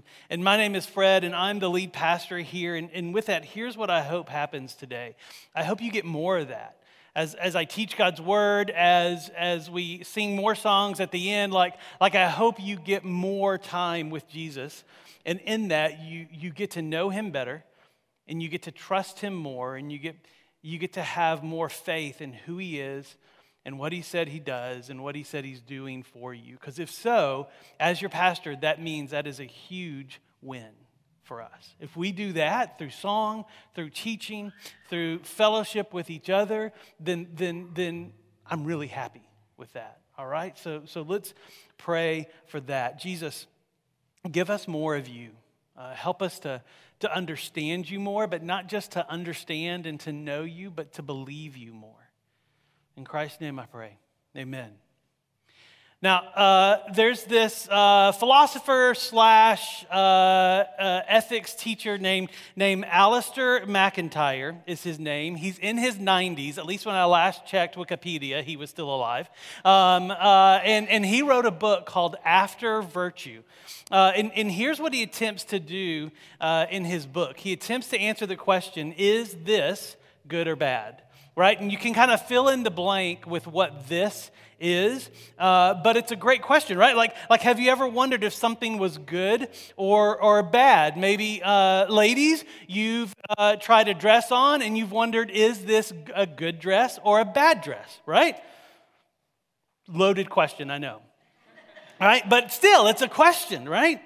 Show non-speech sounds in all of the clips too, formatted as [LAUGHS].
And, and my name is Fred, and I'm the lead pastor here. And, and with that, here's what I hope happens today I hope you get more of that. As, as I teach God's word, as, as we sing more songs at the end, like, like I hope you get more time with Jesus. And in that, you, you get to know him better, and you get to trust him more, and you get, you get to have more faith in who he is and what he said he does and what he said he's doing for you. Because if so, as your pastor, that means that is a huge win for us. If we do that through song, through teaching, through fellowship with each other, then, then, then I'm really happy with that. All right? So, so let's pray for that. Jesus, give us more of you. Uh, help us to, to understand you more, but not just to understand and to know you, but to believe you more. In Christ's name I pray. Amen. Now, uh, there's this uh, philosopher slash uh, uh, ethics teacher named, named Alasdair MacIntyre, is his name. He's in his 90s, at least when I last checked Wikipedia, he was still alive. Um, uh, and, and he wrote a book called After Virtue. Uh, and, and here's what he attempts to do in his book he attempts to answer the question is this good or bad? Right? And you can kind of fill in the blank with what this is, uh, but it's a great question, right? Like, like, have you ever wondered if something was good or, or bad? Maybe, uh, ladies, you've uh, tried a dress on and you've wondered, is this a good dress or a bad dress, right? Loaded question, I know. right? But still, it's a question, right?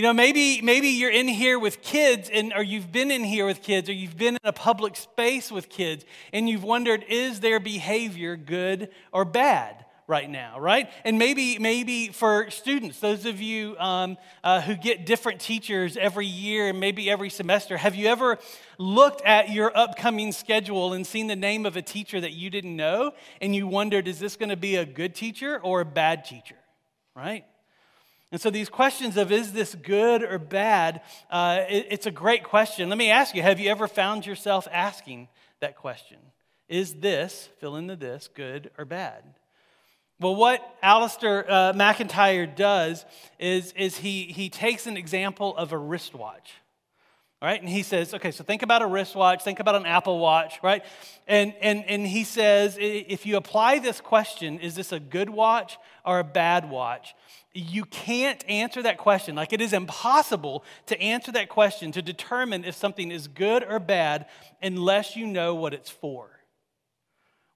You know, maybe, maybe you're in here with kids, and, or you've been in here with kids, or you've been in a public space with kids, and you've wondered, is their behavior good or bad? right now, right? And maybe, maybe for students, those of you um, uh, who get different teachers every year and maybe every semester, have you ever looked at your upcoming schedule and seen the name of a teacher that you didn't know, and you wondered, is this going to be a good teacher or a bad teacher, right? And so, these questions of is this good or bad, uh, it, it's a great question. Let me ask you have you ever found yourself asking that question? Is this, fill in the this, good or bad? Well, what Alasdair uh, MacIntyre does is, is he, he takes an example of a wristwatch. Right? And he says, okay, so think about a wristwatch, think about an Apple Watch, right? And, and, and he says, if you apply this question, is this a good watch or a bad watch? You can't answer that question. Like it is impossible to answer that question to determine if something is good or bad unless you know what it's for.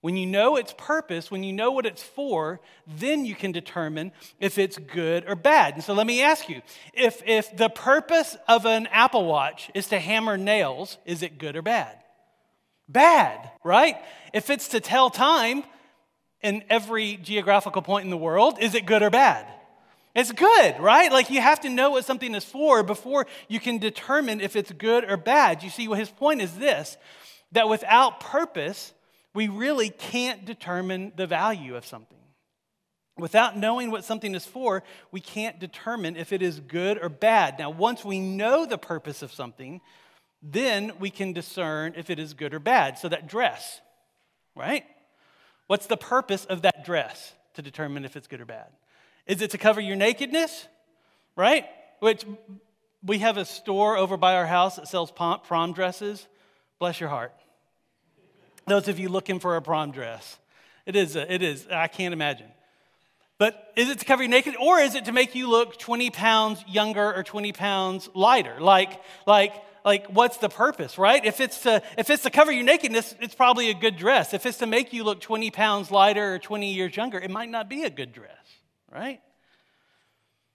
When you know its purpose, when you know what it's for, then you can determine if it's good or bad. And so let me ask you if, if the purpose of an Apple Watch is to hammer nails, is it good or bad? Bad, right? If it's to tell time in every geographical point in the world, is it good or bad? It's good, right? Like you have to know what something is for before you can determine if it's good or bad. You see, what his point is this that without purpose, we really can't determine the value of something. Without knowing what something is for, we can't determine if it is good or bad. Now, once we know the purpose of something, then we can discern if it is good or bad. So, that dress, right? What's the purpose of that dress to determine if it's good or bad? Is it to cover your nakedness? Right? Which we have a store over by our house that sells prom dresses. Bless your heart. Those of you looking for a prom dress. It is, a, it is, I can't imagine. But is it to cover your naked, or is it to make you look 20 pounds younger or 20 pounds lighter? Like, like, like, what's the purpose, right? If it's to if it's to cover your nakedness, it's probably a good dress. If it's to make you look 20 pounds lighter or 20 years younger, it might not be a good dress right?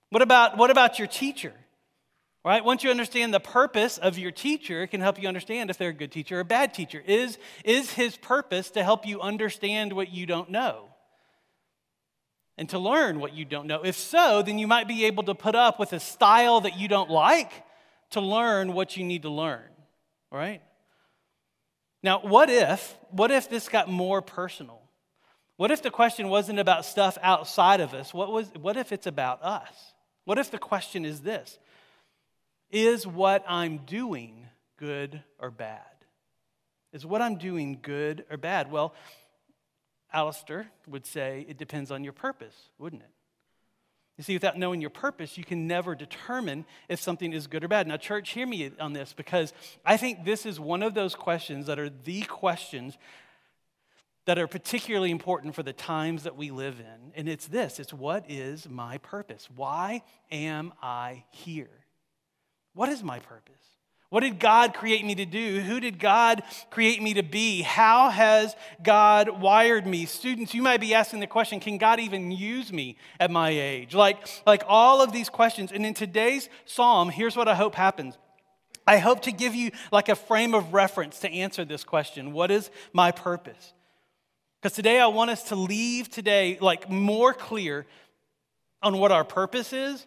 What about, what about your teacher? Right? Once you understand the purpose of your teacher, it can help you understand if they're a good teacher or a bad teacher. Is, is his purpose to help you understand what you don't know? And to learn what you don't know? If so, then you might be able to put up with a style that you don't like to learn what you need to learn. Right? Now, what if, what if this got more personal? What if the question wasn't about stuff outside of us? What, was, what if it's about us? What if the question is this Is what I'm doing good or bad? Is what I'm doing good or bad? Well, Alasdair would say it depends on your purpose, wouldn't it? You see, without knowing your purpose, you can never determine if something is good or bad. Now, church, hear me on this because I think this is one of those questions that are the questions that are particularly important for the times that we live in. And it's this it's what is my purpose? Why am I here? What is my purpose? What did God create me to do? Who did God create me to be? How has God wired me? Students, you might be asking the question can God even use me at my age? Like, like all of these questions. And in today's psalm, here's what I hope happens. I hope to give you like a frame of reference to answer this question What is my purpose? Because today I want us to leave today like more clear on what our purpose is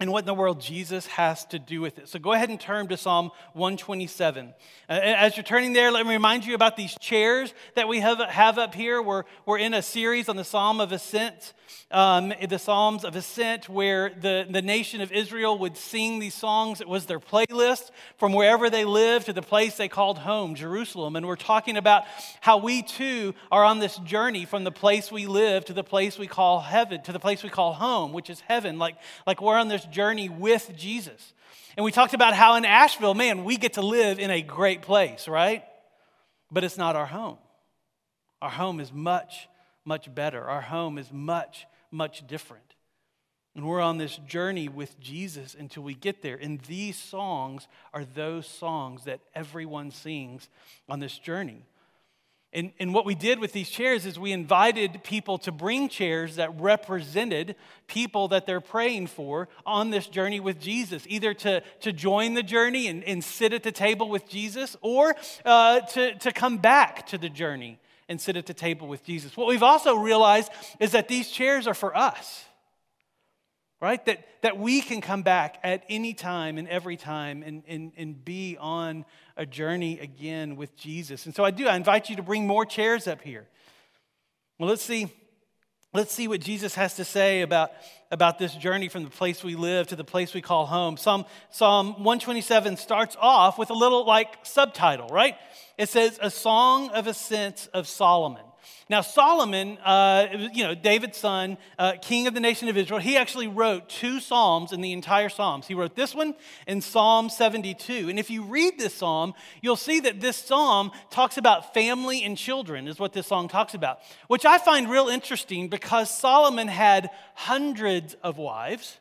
and what in the world Jesus has to do with it. So go ahead and turn to Psalm 127. Uh, as you're turning there, let me remind you about these chairs that we have, have up here. We're, we're in a series on the Psalm of Ascent, um, the Psalms of Ascent, where the, the nation of Israel would sing these songs. It was their playlist from wherever they lived to the place they called home, Jerusalem. And we're talking about how we too are on this journey from the place we live to the place we call heaven, to the place we call home, which is heaven. Like, like we're on this journey with Jesus. And we talked about how in Asheville, man, we get to live in a great place, right? But it's not our home. Our home is much, much better. Our home is much, much different. And we're on this journey with Jesus until we get there. And these songs are those songs that everyone sings on this journey. And, and what we did with these chairs is we invited people to bring chairs that represented people that they're praying for on this journey with Jesus, either to, to join the journey and, and sit at the table with Jesus or uh, to, to come back to the journey and sit at the table with Jesus. What we've also realized is that these chairs are for us right? That, that we can come back at any time and every time and, and, and be on a journey again with Jesus. And so I do, I invite you to bring more chairs up here. Well, let's see. Let's see what Jesus has to say about, about this journey from the place we live to the place we call home. Psalm, Psalm 127 starts off with a little like subtitle, right? It says, A Song of Ascent of Solomon. Now, Solomon, uh, you know, David's son, uh, king of the nation of Israel, he actually wrote two Psalms in the entire Psalms. He wrote this one in Psalm 72. And if you read this Psalm, you'll see that this Psalm talks about family and children, is what this song talks about, which I find real interesting because Solomon had hundreds of wives,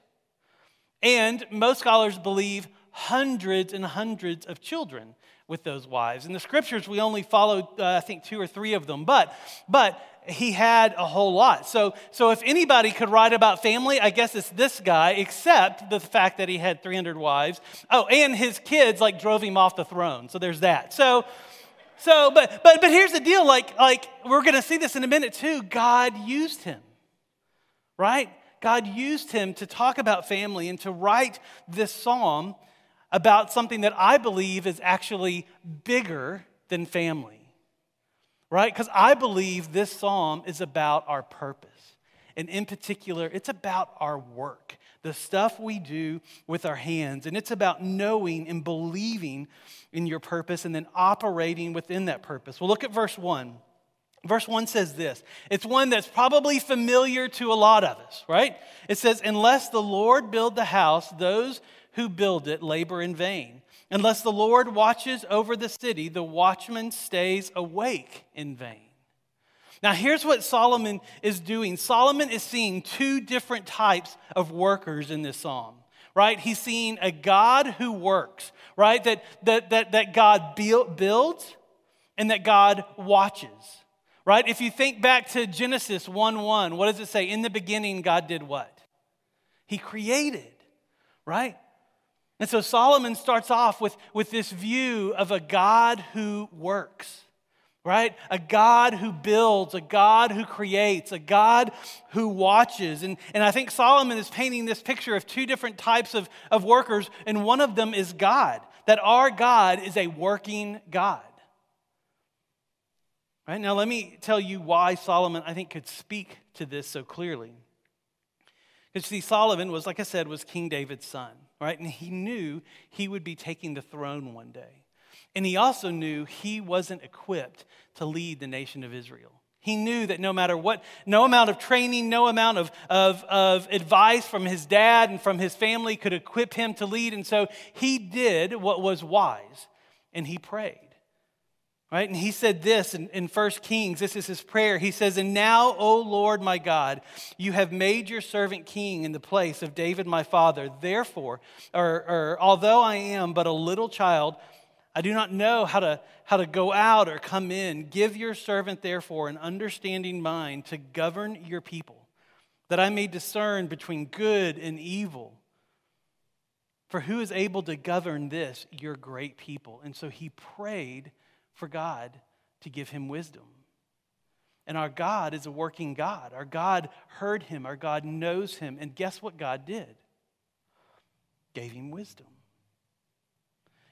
and most scholars believe hundreds and hundreds of children with those wives. In the scriptures, we only follow, uh, I think, two or three of them, but, but he had a whole lot. So, so if anybody could write about family, I guess it's this guy, except the fact that he had 300 wives. Oh, and his kids like drove him off the throne. So there's that. So, so but, but, but here's the deal like, like we're going to see this in a minute too. God used him, right? God used him to talk about family and to write this psalm about something that I believe is actually bigger than family, right? Because I believe this psalm is about our purpose. And in particular, it's about our work, the stuff we do with our hands. And it's about knowing and believing in your purpose and then operating within that purpose. Well, look at verse 1. Verse 1 says this. It's one that's probably familiar to a lot of us, right? It says, Unless the Lord build the house, those who build it labor in vain. Unless the Lord watches over the city, the watchman stays awake in vain. Now, here's what Solomon is doing Solomon is seeing two different types of workers in this psalm, right? He's seeing a God who works, right? That, that, that, that God builds and that God watches, right? If you think back to Genesis 1 1, what does it say? In the beginning, God did what? He created, right? And so Solomon starts off with, with this view of a God who works, right? A God who builds, a God who creates, a God who watches. And, and I think Solomon is painting this picture of two different types of, of workers, and one of them is God, that our God is a working God. Right now, let me tell you why Solomon, I think, could speak to this so clearly. Because see, Solomon was, like I said, was King David's son right? And he knew he would be taking the throne one day. And he also knew he wasn't equipped to lead the nation of Israel. He knew that no matter what, no amount of training, no amount of, of, of advice from his dad and from his family could equip him to lead. And so he did what was wise and he prayed. Right? And he said this in, in 1 Kings, this is his prayer. He says, And now, O Lord my God, you have made your servant king in the place of David my father. Therefore, or, or although I am but a little child, I do not know how to, how to go out or come in. Give your servant, therefore, an understanding mind to govern your people, that I may discern between good and evil. For who is able to govern this, your great people? And so he prayed for God to give him wisdom. And our God is a working God. Our God heard him, our God knows him. And guess what God did? Gave him wisdom.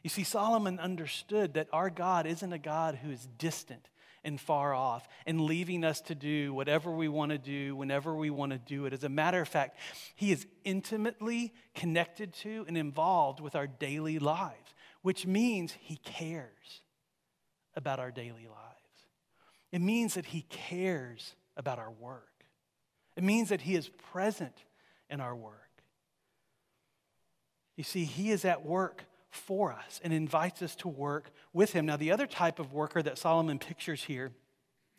You see, Solomon understood that our God isn't a God who is distant and far off and leaving us to do whatever we want to do whenever we want to do it. As a matter of fact, He is intimately connected to and involved with our daily lives, which means He cares about our daily lives. It means that He cares about our work, it means that He is present in our work. You see, He is at work for us and invites us to work with him. Now, the other type of worker that Solomon pictures here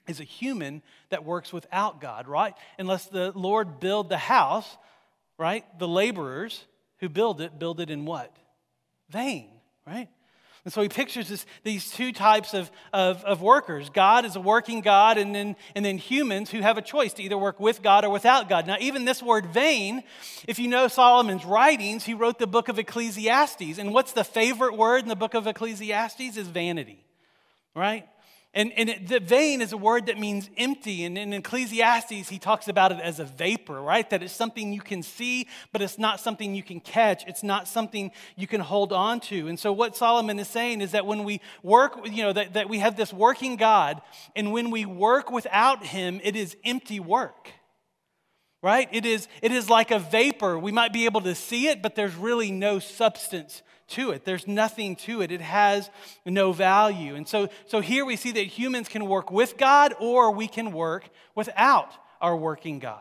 is a human that works without God, right? Unless the Lord build the house, right? The laborers who build it build it in what? Vain, right? And so he pictures this, these two types of, of, of, workers. God is a working God, and then, and then humans who have a choice to either work with God or without God. Now, even this word vain, if you know Solomon's writings, he wrote the book of Ecclesiastes. And what's the favorite word in the book of Ecclesiastes? Is vanity, right? And, and the vain is a word that means empty. And in Ecclesiastes, he talks about it as a vapor, right? That it's something you can see, but it's not something you can catch. It's not something you can hold on to. And so, what Solomon is saying is that when we work, you know, that, that we have this working God, and when we work without him, it is empty work right it is it is like a vapor we might be able to see it but there's really no substance to it. There's nothing to it. It has no value. And so, so here we see that humans can work with God or we can work without our working God.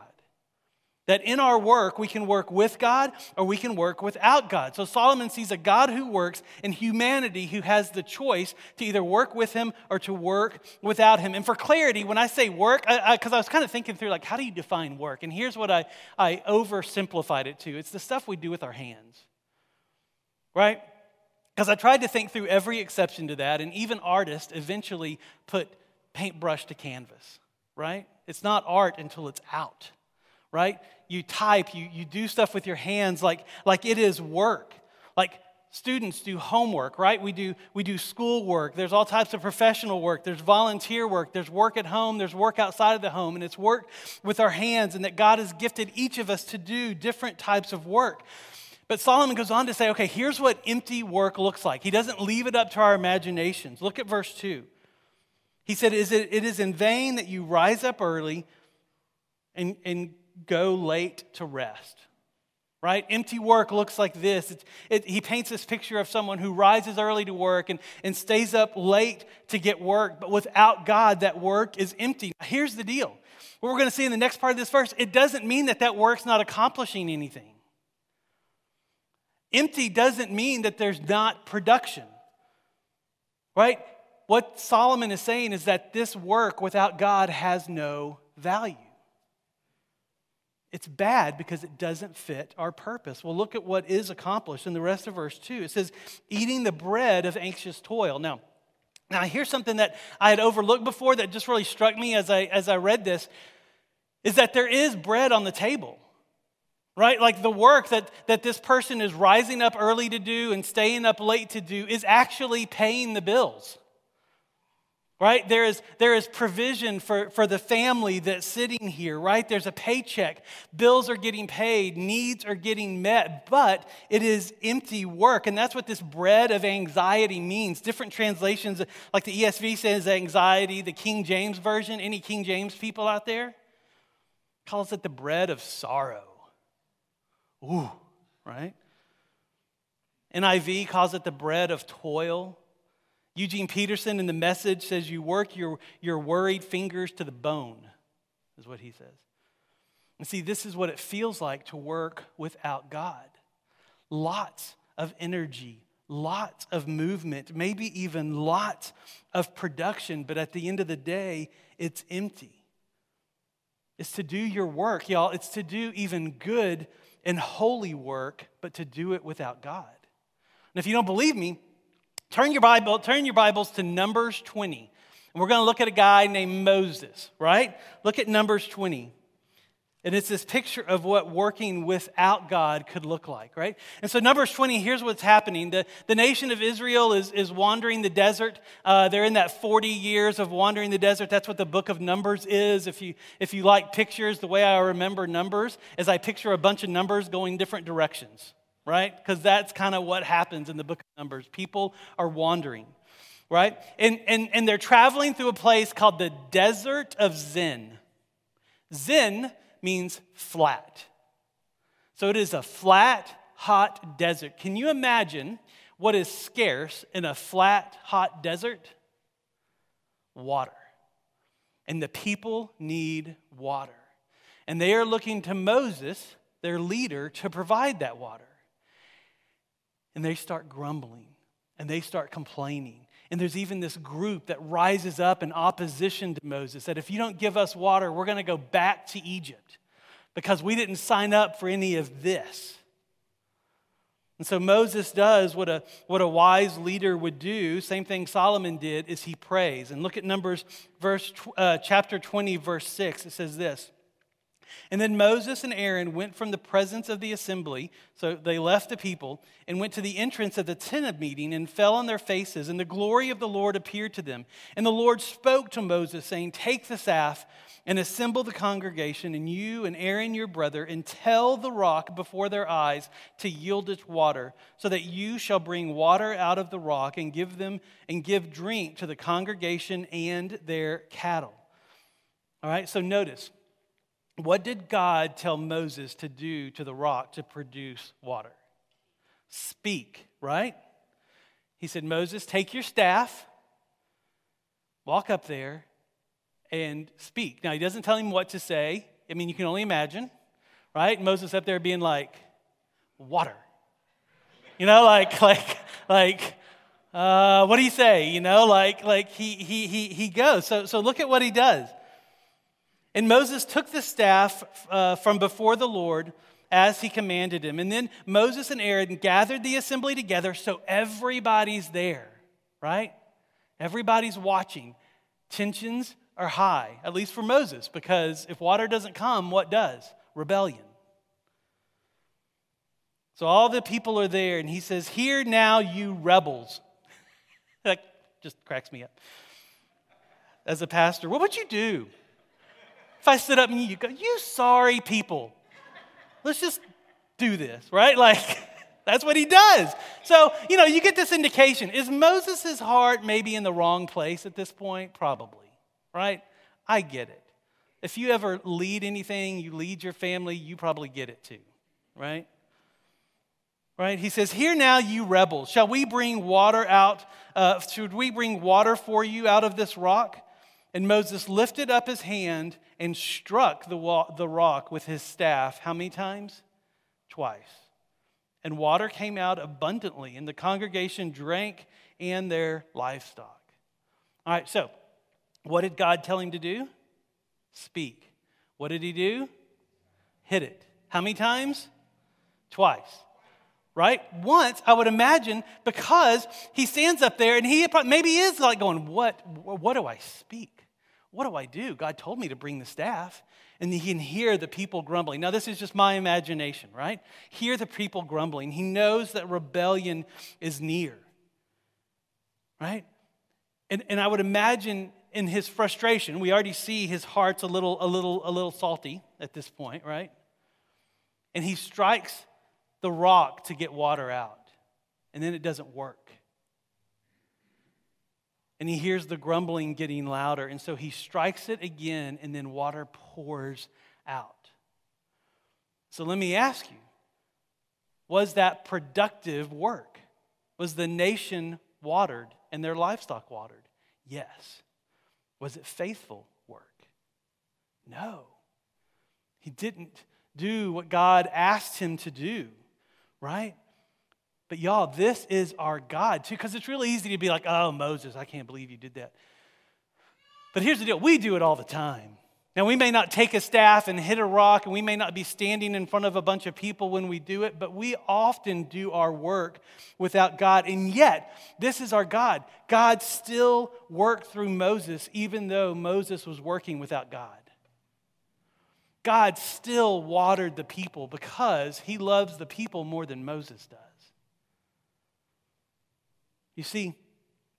That in our work, we can work with God or we can work without God. So Solomon sees a God who works and humanity who has the choice to either work with him or to work without him. And for clarity, when I say work, because I, I, I, was kind of thinking through, like, how do you define work? And here's what I, I oversimplified it to it's the stuff we do with our hands right? Because I tried to think through every exception to that, and even artists eventually put paintbrush to canvas, right? It's not art until it's out, right? You type, you, you do stuff with your hands like, like it is work. Like students do homework, right? We do, we do school work. There's all types of professional work. There's volunteer work. There's work at home. There's work outside of the home. And it's work with our hands, and that God has gifted each of us to do different types of work. But Solomon goes on to say, okay, here's what empty work looks like. He doesn't leave it up to our imaginations. Look at verse 2. He said, it is in vain that you rise up early and, and go late to rest. Right? Empty work looks like this. It, he paints this picture of someone who rises early to work and, and stays up late to get work, but without God, that work is empty. Here's the deal what we're going to see in the next part of this verse it doesn't mean that that work's not accomplishing anything. Empty doesn't mean that there's not production, right? What Solomon is saying is that this work without God has no value. It's bad because it doesn't fit our purpose. Well, look at what is accomplished in the rest of verse 2. It says, eating the bread of anxious toil. Now, now here's something that I had overlooked before that just really struck me as I, as I read this is that there is bread on the table right? Like the work that, that this person is rising up early to do and staying up late to do is actually paying the bills. Right? There is, there is provision for, for the family that's sitting here, right? There's a paycheck. Bills are getting paid. Needs are getting met, but it is empty work. And that's what this bread of anxiety means. Different translations, like the ESV says anxiety, the King James Version, any King James people out there, calls it the bread of sorrow. Ooh, right? NIV calls it the bread of toil. Eugene Peterson in the message says, You work your, your worried fingers to the bone, is what he says. And see, this is what it feels like to work without God. Lots of energy, lots of movement, maybe even lots of production, but at the end of the day, it's empty. It's to do your work, y'all. It's to do even good and holy work, but to do it without God. And if you don't believe me, turn your Bible, turn your Bibles to Numbers 20. And we're going to look at a guy named Moses, right? Look at Numbers 20. And it's this picture of what working without God could look like, right? And so, Numbers 20, here's what's happening. The, the nation of Israel is, is wandering the desert. Uh, they're in that 40 years of wandering the desert. That's what the book of Numbers is. If you, if you like pictures, the way I remember Numbers is I picture a bunch of numbers going different directions, right? Because that's kind of what happens in the book of Numbers. People are wandering, right? And, and, and they're traveling through a place called the Desert of Zin. Zin means flat. So it is a flat, hot desert. Can you imagine what is scarce in a flat, hot desert? Water. And the people need water. And they are looking to Moses, their leader, to provide that water. And they start grumbling and they start complaining. And there's even this group that rises up in opposition to Moses that if you don't give us water, we're going to go back to Egypt because we didn't sign up for any of this. And so Moses does what a, what a wise leader would do. Same thing Solomon did is he prays. And look at Numbers verse, uh, chapter 20, verse 6. It says this. And then Moses and Aaron went from the presence of the assembly, so they left the people, and went to the entrance of the tent of meeting and fell on their faces, and the glory of the Lord appeared to them. And the Lord spoke to Moses, saying, Take the staff and assemble the congregation, and you and Aaron your brother, and tell the rock before their eyes to yield its water, so that you shall bring water out of the rock and give them and give drink to the congregation and their cattle. All right, so notice what did God tell Moses to do to the rock to produce water? Speak, right? He said, Moses, take your staff, walk up there, and speak. Now, he doesn't tell him what to say. I mean, you can only imagine, right? Moses up there being like, water. You know, like, [LAUGHS] like, like, uh, what do you say? You know, like, like he, he, he, he goes. So, so look at what he does. And Moses took the staff uh, from before the Lord as he commanded him. And then Moses and Aaron gathered the assembly together so everybody's there, right? Everybody's watching. Tensions are high, at least for Moses, because if water doesn't come, what does? Rebellion. So all the people are there, and he says, Hear now, you rebels. [LAUGHS] that just cracks me up. As a pastor, what would you do? If I stood up and you go, you sorry people, let's just do this, right? [LAUGHS] Like, that's what he does. So, you know, you get this indication. Is Moses' heart maybe in the wrong place at this point? Probably, right? I get it. If you ever lead anything, you lead your family, you probably get it too, right? Right? He says, Hear now, you rebels, shall we bring water out? Uh, should we bring water for you out of this rock? And Moses lifted up his hand and struck the, wa- the rock with his staff. How many times? Twice. And water came out abundantly, and the congregation drank and their livestock. All right, so what did God tell him to do? Speak. What did he do? Hit it. How many times? Twice right? Once, I would imagine, because he stands up there and he maybe is like going, What, what do I speak? What do I do? God told me to bring the staff. And he can hear the people grumbling. Now, this is just my imagination, right? Hear the people grumbling. He knows that rebellion is near, right? And, and I would imagine in his frustration, we already see his heart's a little, a little, a little salty at this point, right? And he strikes the rock to get water out, and then it doesn't work and he hears the grumbling getting louder. And so he strikes it again, and then water pours out. So let me ask you was that productive work? Was the nation watered and their livestock watered? Yes. Was it faithful work? No. He didn't do what God asked him to do, right? But y'all, this is our God too, because it's really easy to be like, oh, Moses, I can't believe you did that. But here's the deal we do it all the time. Now, we may not take a staff and hit a rock, and we may not be standing in front of a bunch of people when we do it, but we often do our work without God. And yet, this is our God. God still worked through Moses, even though Moses was working without God. God still watered the people because he loves the people more than Moses does. You see,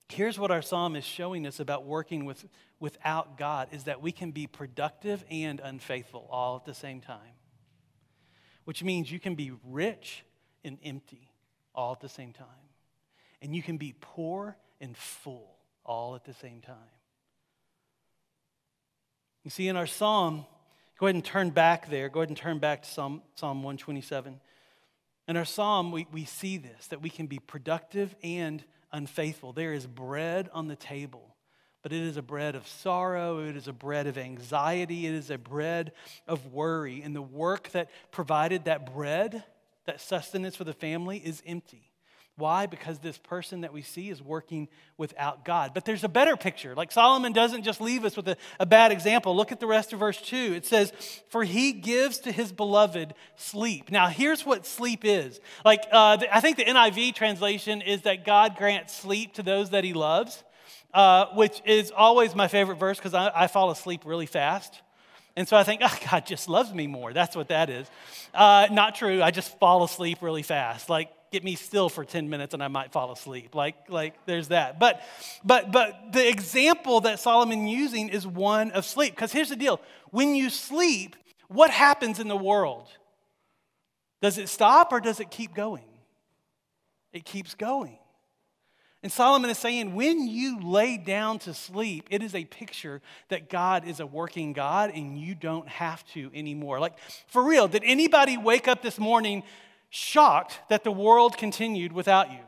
here's what our psalm is showing us about working with, without God is that we can be productive and unfaithful all at the same time. Which means you can be rich and empty all at the same time. And you can be poor and full all at the same time. You see, in our psalm, go ahead and turn back there. Go ahead and turn back to Psalm, psalm 127. In our psalm, we, we see this that we can be productive and unfaithful. There is bread on the table, but it is a bread of sorrow, it is a bread of anxiety, it is a bread of worry. And the work that provided that bread, that sustenance for the family, is empty. Why? Because this person that we see is working without God. But there's a better picture. Like Solomon doesn't just leave us with a, a, bad example. Look at the rest of verse 2. It says, For he gives to his beloved sleep. Now, here's what sleep is. Like, uh, I think the NIV translation is that God grants sleep to those that he loves, uh, which is always my favorite verse because I, I fall asleep really fast. And so I think, [LAUGHS] oh, God just loves me more. That's what that is. Uh, not true. I just fall asleep really fast. Like, get me still for 10 minutes and I might fall asleep. Like, like there's that. But, but, but the example that Solomon using is one of sleep. Because here's the deal when you sleep, what happens in the world? Does it stop or does it keep going? It keeps going. And Solomon is saying, when you lay down to sleep, it is a picture that God is a working God and you don't have to anymore. Like, for real, did anybody wake up this morning shocked that the world continued without you?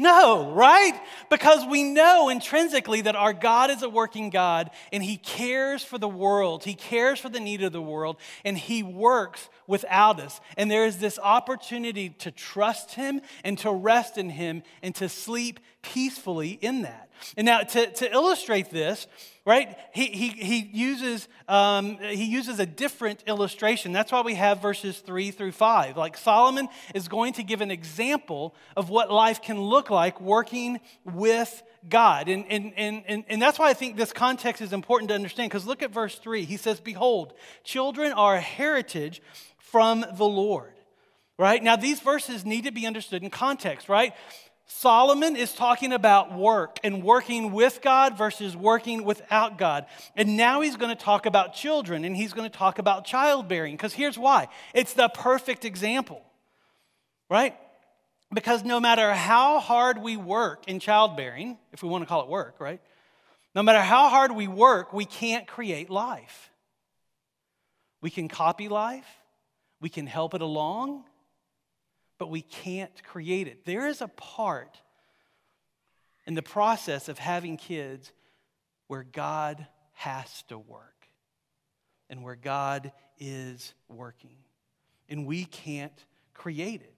No, right? Because we know intrinsically that our God is a working God and He cares for the world. He cares for the need of the world and He works without us. And there is this opportunity to trust Him and to rest in Him and to sleep peacefully in that. And now, to, to illustrate this, right, he, he, he, uses, um, he uses a different illustration. That's why we have verses three through five. Like Solomon is going to give an example of what life can look like working with God. And, and, and, and, that's why I think this context is important to understand, because look at verse three. He says, Behold, children are a heritage from the Lord. Right? Now, these verses need to be understood in context, right? Solomon is talking about work and working with God versus working without God. And now he's going to talk about children and he's going to talk about childbearing because here's why it's the perfect example, right? Because no matter how hard we work in childbearing, if we want to call it work, right? No matter how hard we work, we can't create life. We can copy life, we can help it along, but we can't create it. There is a part in the process of having kids where God has to work and where God is working. And we can't create it.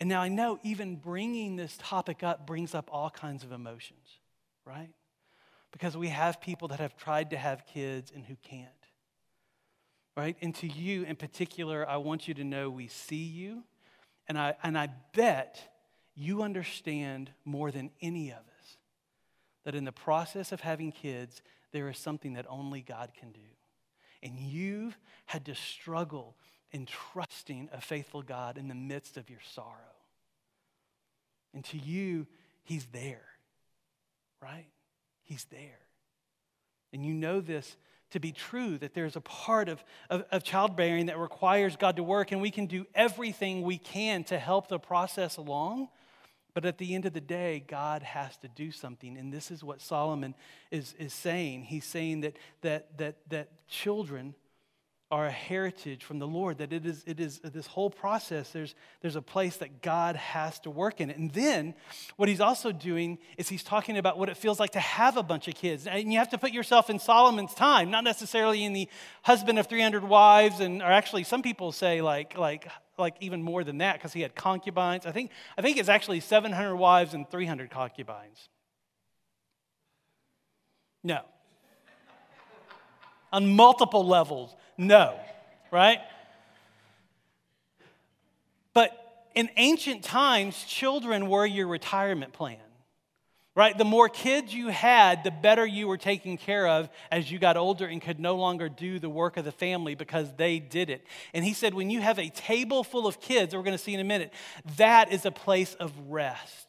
And now I know even bringing this topic up brings up all kinds of emotions, right? Because we have people that have tried to have kids and who can't, right? And to you in particular, I want you to know we see you and I, and I bet you understand more than any of us that in the process of having kids, there is something that only God can do. And you've had to struggle in trusting a faithful God in the midst of your sorrow. And to you, He's there, right? He's there. And you know this to be true, that there's a part of, of, of, childbearing that requires God to work, and we can do everything we can to help the process along. But at the end of the day, God has to do something. And this is what Solomon is, is saying. He's saying that, that, that, that children are a heritage from the Lord, that it is, it is this whole process, there's, there's a place that God has to work in it. And then what he's also doing is he's talking about what it feels like to have a bunch of kids. And you have to put yourself in Solomon's time, not necessarily in the husband of 300 wives, and or actually some people say like, like, like even more than that because he had concubines. I think, I think it's actually 700 wives and 300 concubines. No. On multiple levels, no, right? But in ancient times, children were your retirement plan, right? The more kids you had, the better you were taken care of as you got older and could no longer do the work of the family because they did it. And he said, when you have a table full of kids, that we're going to see in a minute, that is a place of rest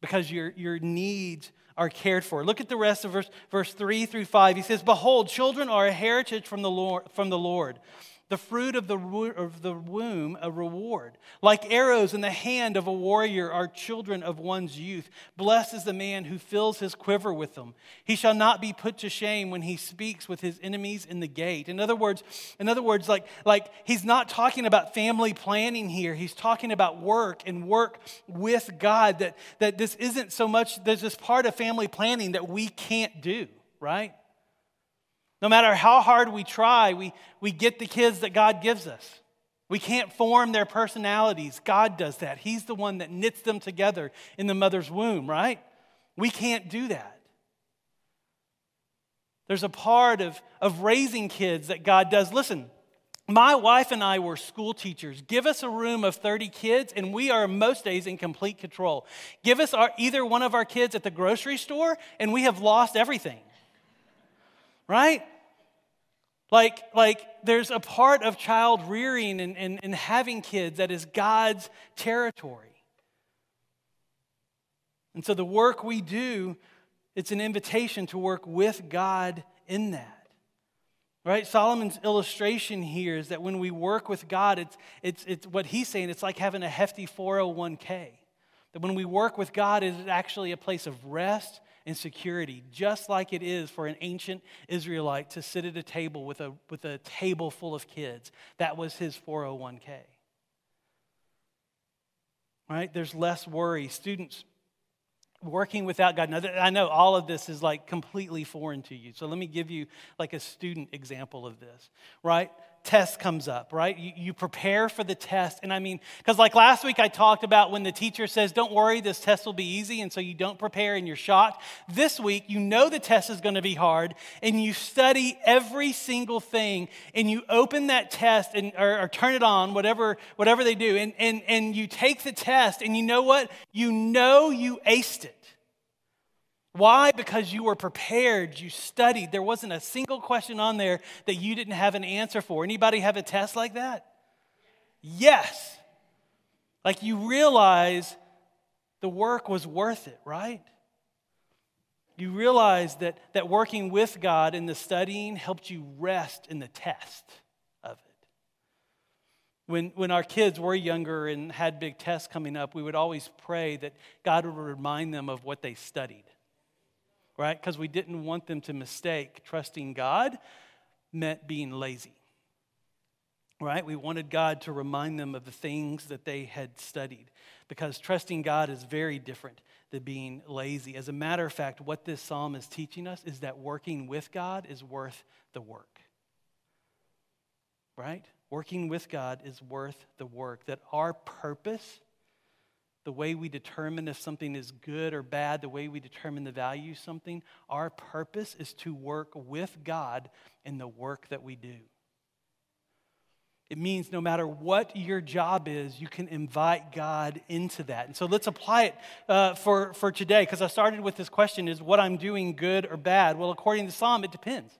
because your, your needs are cared for. Look at the rest of verse, verse 3 through 5. He says, Behold, children are a heritage from the Lord. From the Lord the fruit of the, of the womb a reward. Like arrows in the hand of a warrior are children of one's youth. Blessed is the man who fills his quiver with them. He shall not be put to shame when he speaks with his enemies in the gate. In other words, in other words, like, like he's not talking about family planning here. He's talking about work and work with God. That, that this isn't so much, there's this part of family planning that we can't do, right? No matter how hard we try, we, we get the kids that God gives us. We can't form their personalities. God does that. He's the one that knits them together in the mother's womb, right? We can't do that. There's a part of, of raising kids that God does. Listen, my wife and I were school teachers. Give us a room of 30 kids, and we are most days in complete control. Give us our, either one of our kids at the grocery store, and we have lost everything right? Like, like there's a part of child rearing and, and, and having kids that is God's territory. And so the work we do, it's an invitation to work with God in that. Right? Solomon's illustration here is that when we work with God, it's, it's, it's what he's saying, it's like having a hefty 401k. That when we work with God, it is actually a place of rest and security, just like it is for an ancient Israelite to sit at a table with a, with a table full of kids. That was his 401k. Right? There's less worry. Students working without God. Now, I know all of this is like completely foreign to you. So let me give you like a student example of this, right? Test comes up, right? You, you prepare for the test. And I mean, because like last week I talked about when the teacher says, don't worry, this test will be easy. And so you don't prepare and you're shot. This week, you know the test is going to be hard and you study every single thing and you open that test and, or, or turn it on, whatever, whatever they do. And, and, and you take the test and you know what? You know you aced it. Why? Because you were prepared, you studied. There wasn't a single question on there that you didn't have an answer for. Anybody have a test like that? Yes. Like you realize the work was worth it, right? You realize that, that working with God in the studying helped you rest in the test of it. When, when our kids were younger and had big tests coming up, we would always pray that God would remind them of what they studied right? Because we didn't want them to mistake trusting God meant being lazy, right? We wanted God to remind them of the things that they had studied because trusting God is very different than being lazy. As a matter of fact, what this psalm is teaching us is that working with God is worth the work, right? Working with God is worth the work, that our purpose the way we determine if something is good or bad, the way we determine the value of something, our purpose is to work with God in the work that we do. It means no matter what your job is, you can invite God into that. And so let's apply it uh, for, for today, because I started with this question is what I'm doing good or bad? Well, according to Psalm, it depends.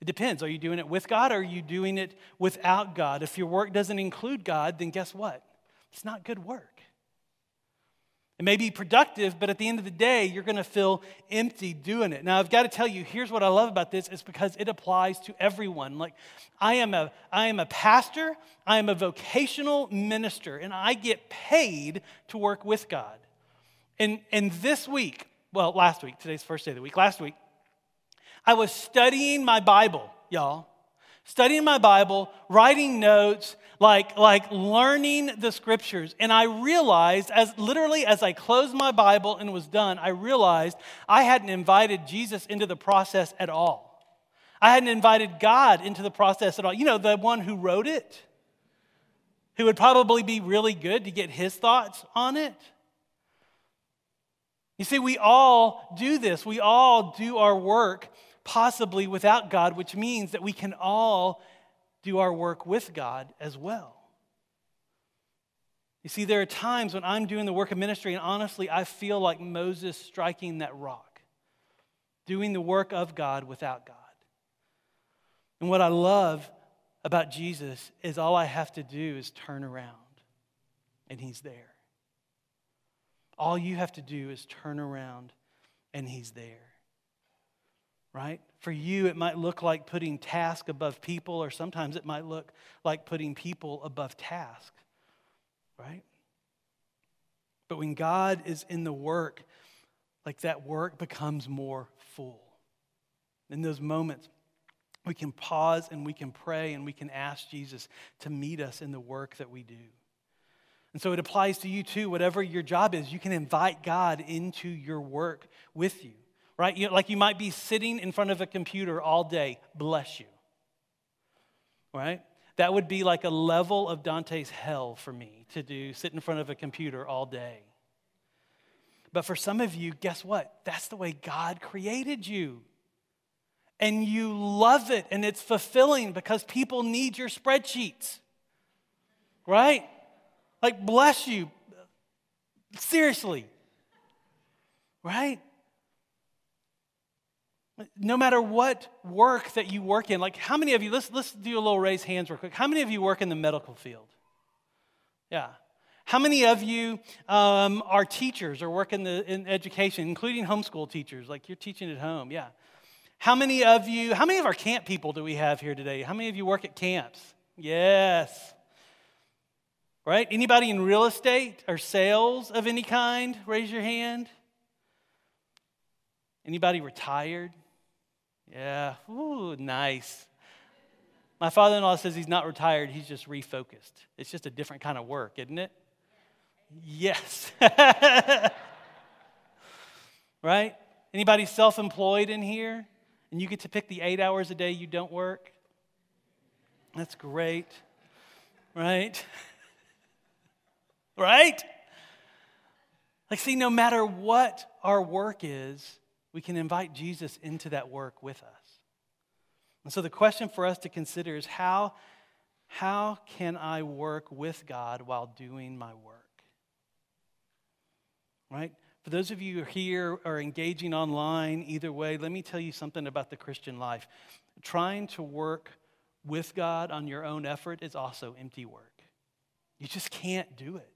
It depends. Are you doing it with God or are you doing it without God? If your work doesn't include God, then guess what? It's not good work. It may be productive, but at the end of the day, you're going to feel empty doing it. Now, I've got to tell you, here's what I love about this is because it applies to everyone. Like, I am a, I am a pastor, I am a vocational minister, and I get paid to work with God. And, and this week, well, last week, today's first day of the week, last week, I was studying my Bible y'all, studying my Bible, writing notes, like, like learning the scriptures. And I realized, as literally as I closed my Bible and was done, I realized I hadn't invited Jesus into the process at all. I hadn't invited God into the process at all. You know, the one who wrote it, who would probably be really good to get his thoughts on it. You see, we all do this. We all do our work possibly without God, which means that we can all do our work with God as well. You see, there are times when I'm doing the work of ministry, and honestly, I feel like Moses striking that rock, doing the work of God without God. And what I love about Jesus is all I have to do is turn around, and He's there. All you have to do is turn around, and He's there right? For you, it might look like putting task above people, or sometimes it might look like putting people above task, right? But when God is in the work, like that work becomes more full. In those moments, we can pause and we can pray and we can ask Jesus to meet us in the work that we do. And so it applies to you too. Whatever your job is, you can invite God into your work with you right? You like you might be sitting in front of a computer all day, bless you, right? That would be like a level of Dante's hell for me to do, sit in front of a computer all day. But for some of you, guess what? That's the way God created you. And you love it, and it's fulfilling because people need your spreadsheets, right? Like, bless you. Seriously, right? No matter what work that you work in, like how many of you, let's, let's do a little raise hands real quick. How many of you work in the medical field? Yeah. How many of you um, are teachers or work in, the, in education, including homeschool teachers? Like you're teaching at home, yeah. How many of you, how many of our camp people do we have here today? How many of you work at camps? Yes. Right? Anybody in real estate or sales of any kind? Raise your hand. Anybody retired? Yeah, ooh, nice. My father in law says he's not retired, he's just refocused. It's just a different kind of work, isn't it? Yes. [LAUGHS] right? Anybody self employed in here? And you get to pick the eight hours a day you don't work? That's great. Right? [LAUGHS] right? Like, see, no matter what our work is, we can invite Jesus into that work with us. And so the question for us to consider is how, how can I work with God while doing my work? Right? For those of you here or engaging online, either way, let me tell you something about the Christian life. Trying to work with God on your own effort is also empty work. You just can't do it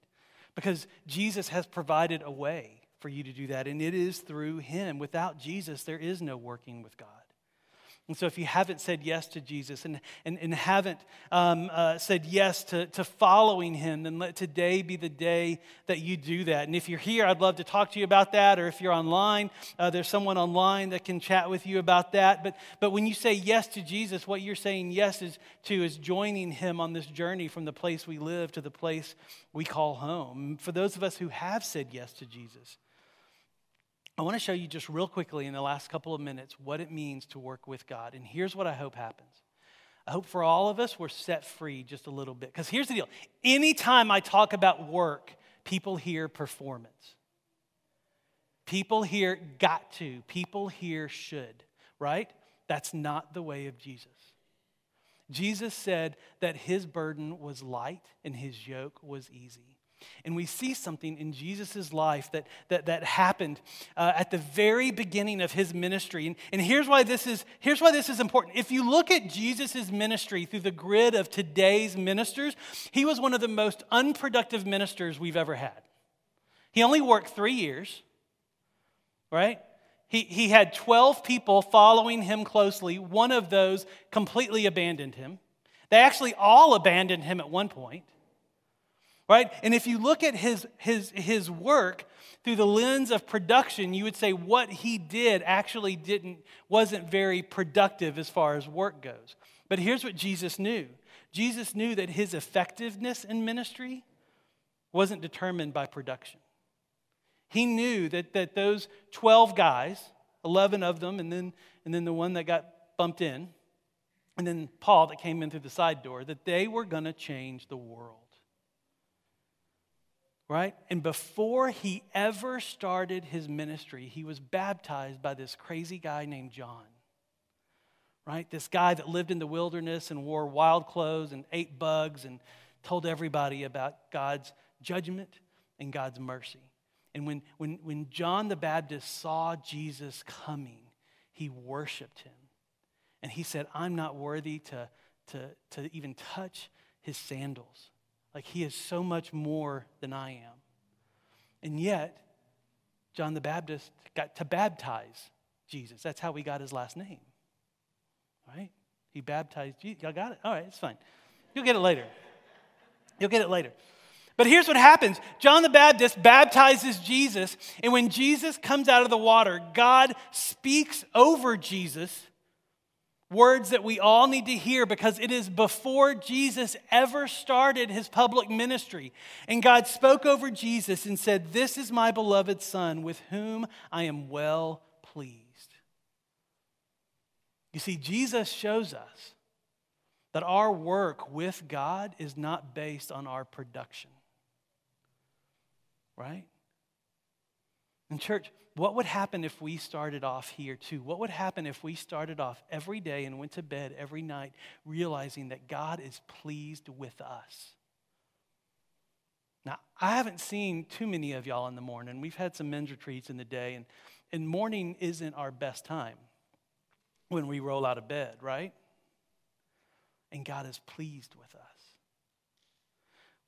because Jesus has provided a way for you to do that, and it is through Him. Without Jesus, there is no working with God. And so, if you haven't said yes to Jesus and, and, and haven't um, uh, said yes to, to following him, then let today be the day that you do that. And if you're here, I'd love to talk to you about that. Or if you're online, uh, there's someone online that can chat with you about that. But, but when you say yes to Jesus, what you're saying yes is to is joining him on this journey from the place we live to the place we call home. For those of us who have said yes to Jesus, I want to show you just real quickly in the last couple of minutes what it means to work with God. And here's what I hope happens. I hope for all of us we're set free just a little bit. Because here's the deal anytime I talk about work, people hear performance. People hear got to. People hear should, right? That's not the way of Jesus. Jesus said that his burden was light and his yoke was easy. And we see something in Jesus' life that, that, that happened uh, at the very beginning of his ministry. And, and here's, why this is, here's why this is important. If you look at Jesus' ministry through the grid of today's ministers, he was one of the most unproductive ministers we've ever had. He only worked three years, right? He, he had 12 people following him closely. One of those completely abandoned him. They actually all abandoned him at one point. Right? And if you look at his, his, his work through the lens of production, you would say what he did actually didn't, wasn't very productive as far as work goes. But here's what Jesus knew Jesus knew that his effectiveness in ministry wasn't determined by production. He knew that, that those 12 guys, 11 of them, and then, and then the one that got bumped in, and then Paul that came in through the side door, that they were going to change the world. Right? And before he ever started his ministry, he was baptized by this crazy guy named John. Right? This guy that lived in the wilderness and wore wild clothes and ate bugs and told everybody about God's judgment and God's mercy. And when, when, when John the Baptist saw Jesus coming, he worshiped him. And he said, I'm not worthy to, to, to even touch his sandals. Like he is so much more than I am. And yet, John the Baptist got to baptize Jesus. That's how he got his last name. Right? He baptized Jesus. Y'all got it? All right, it's fine. You'll get it later. You'll get it later. But here's what happens John the Baptist baptizes Jesus, and when Jesus comes out of the water, God speaks over Jesus words that we all need to hear because it is before Jesus ever started his public ministry. And God spoke over Jesus and said, This is my beloved Son with whom I am well pleased. You see, Jesus shows us that our work with God is not based on our production right? And, church, what would happen if we started off here too? What would happen if we started off every day and went to bed every night realizing that God is pleased with us? Now, I haven't seen too many of y'all in the morning. We've had some men's retreats in the day, and, and morning isn't our best time when we roll out of bed, right? And God is pleased with us.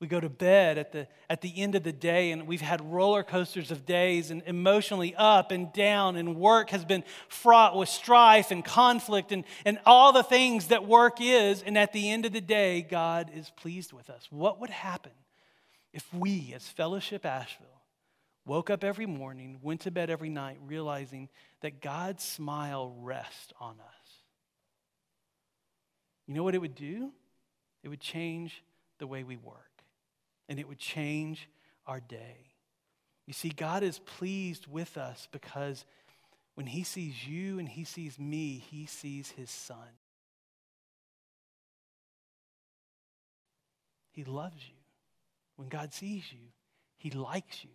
We go to bed at the, at the end of the day, and we've had roller coasters of days, and emotionally up and down, and work has been fraught with strife and conflict and, and all the things that work is. And at the end of the day, God is pleased with us. What would happen if we, as Fellowship Asheville, woke up every morning, went to bed every night, realizing that God's smile rests on us? You know what it would do? It would change the way we work and it would change our day. You see, God is pleased with us because when He sees you and He sees me, He sees His Son. He loves you. When God sees you, He likes you.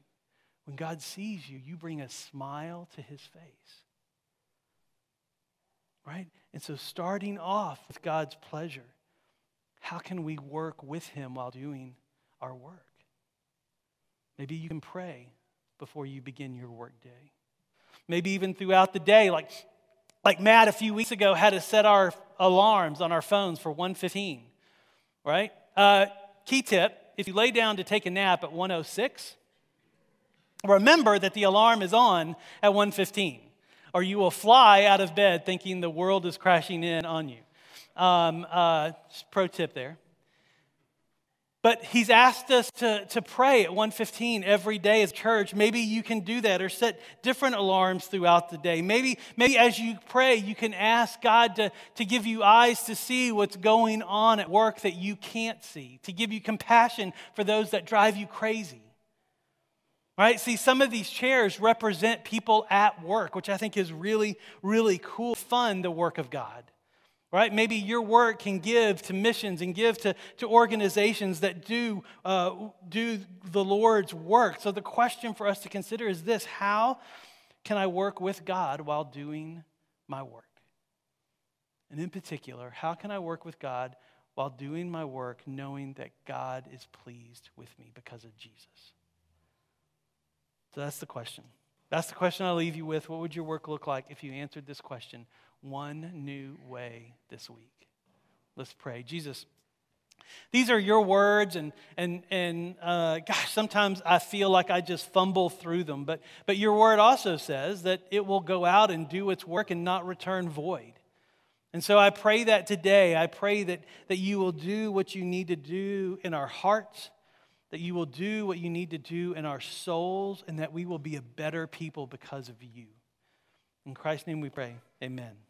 When God sees you, you bring a smile to His face. Right? And so, starting off with God's pleasure, how can we work with Him while doing our work. Maybe you can pray before you begin your workday. Maybe even throughout the day, like, like Matt a few weeks ago had to set our alarms on our phones for 1.15, right? Uh, key tip, if you lay down to take a nap at 1.06, remember that the alarm is on at 1.15 or you will fly out of bed thinking the world is crashing in on you. Um, uh, pro tip there. But he's asked us to, to pray at 115 every day as church. Maybe you can do that or set different alarms throughout the day. Maybe, maybe as you pray, you can ask God to, to give you eyes to see what's going on at work that you can't see, to give you compassion for those that drive you crazy. Right? See, some of these chairs represent people at work, which I think is really, really cool, fun, the work of God right? Maybe your work can give to missions and give to, to organizations that do, uh, do the Lord's work. So the question for us to consider is this How can I work with God while doing my work? And in particular, how can I work with God while doing my work knowing that God is pleased with me because of Jesus? So that's the question. That's the question I'll leave you with. What would your work look like if you answered this question? One new way this week. Let's pray. Jesus, these are your words, and, and, and uh, gosh, sometimes I feel like I just fumble through them. But, but your word also says that it will go out and do its work and not return void. And so I pray that today, I pray that, that you will do what you need to do in our hearts, that you will do what you need to do in our souls, and that we will be a better people because of you. In Christ's name we pray. Amen.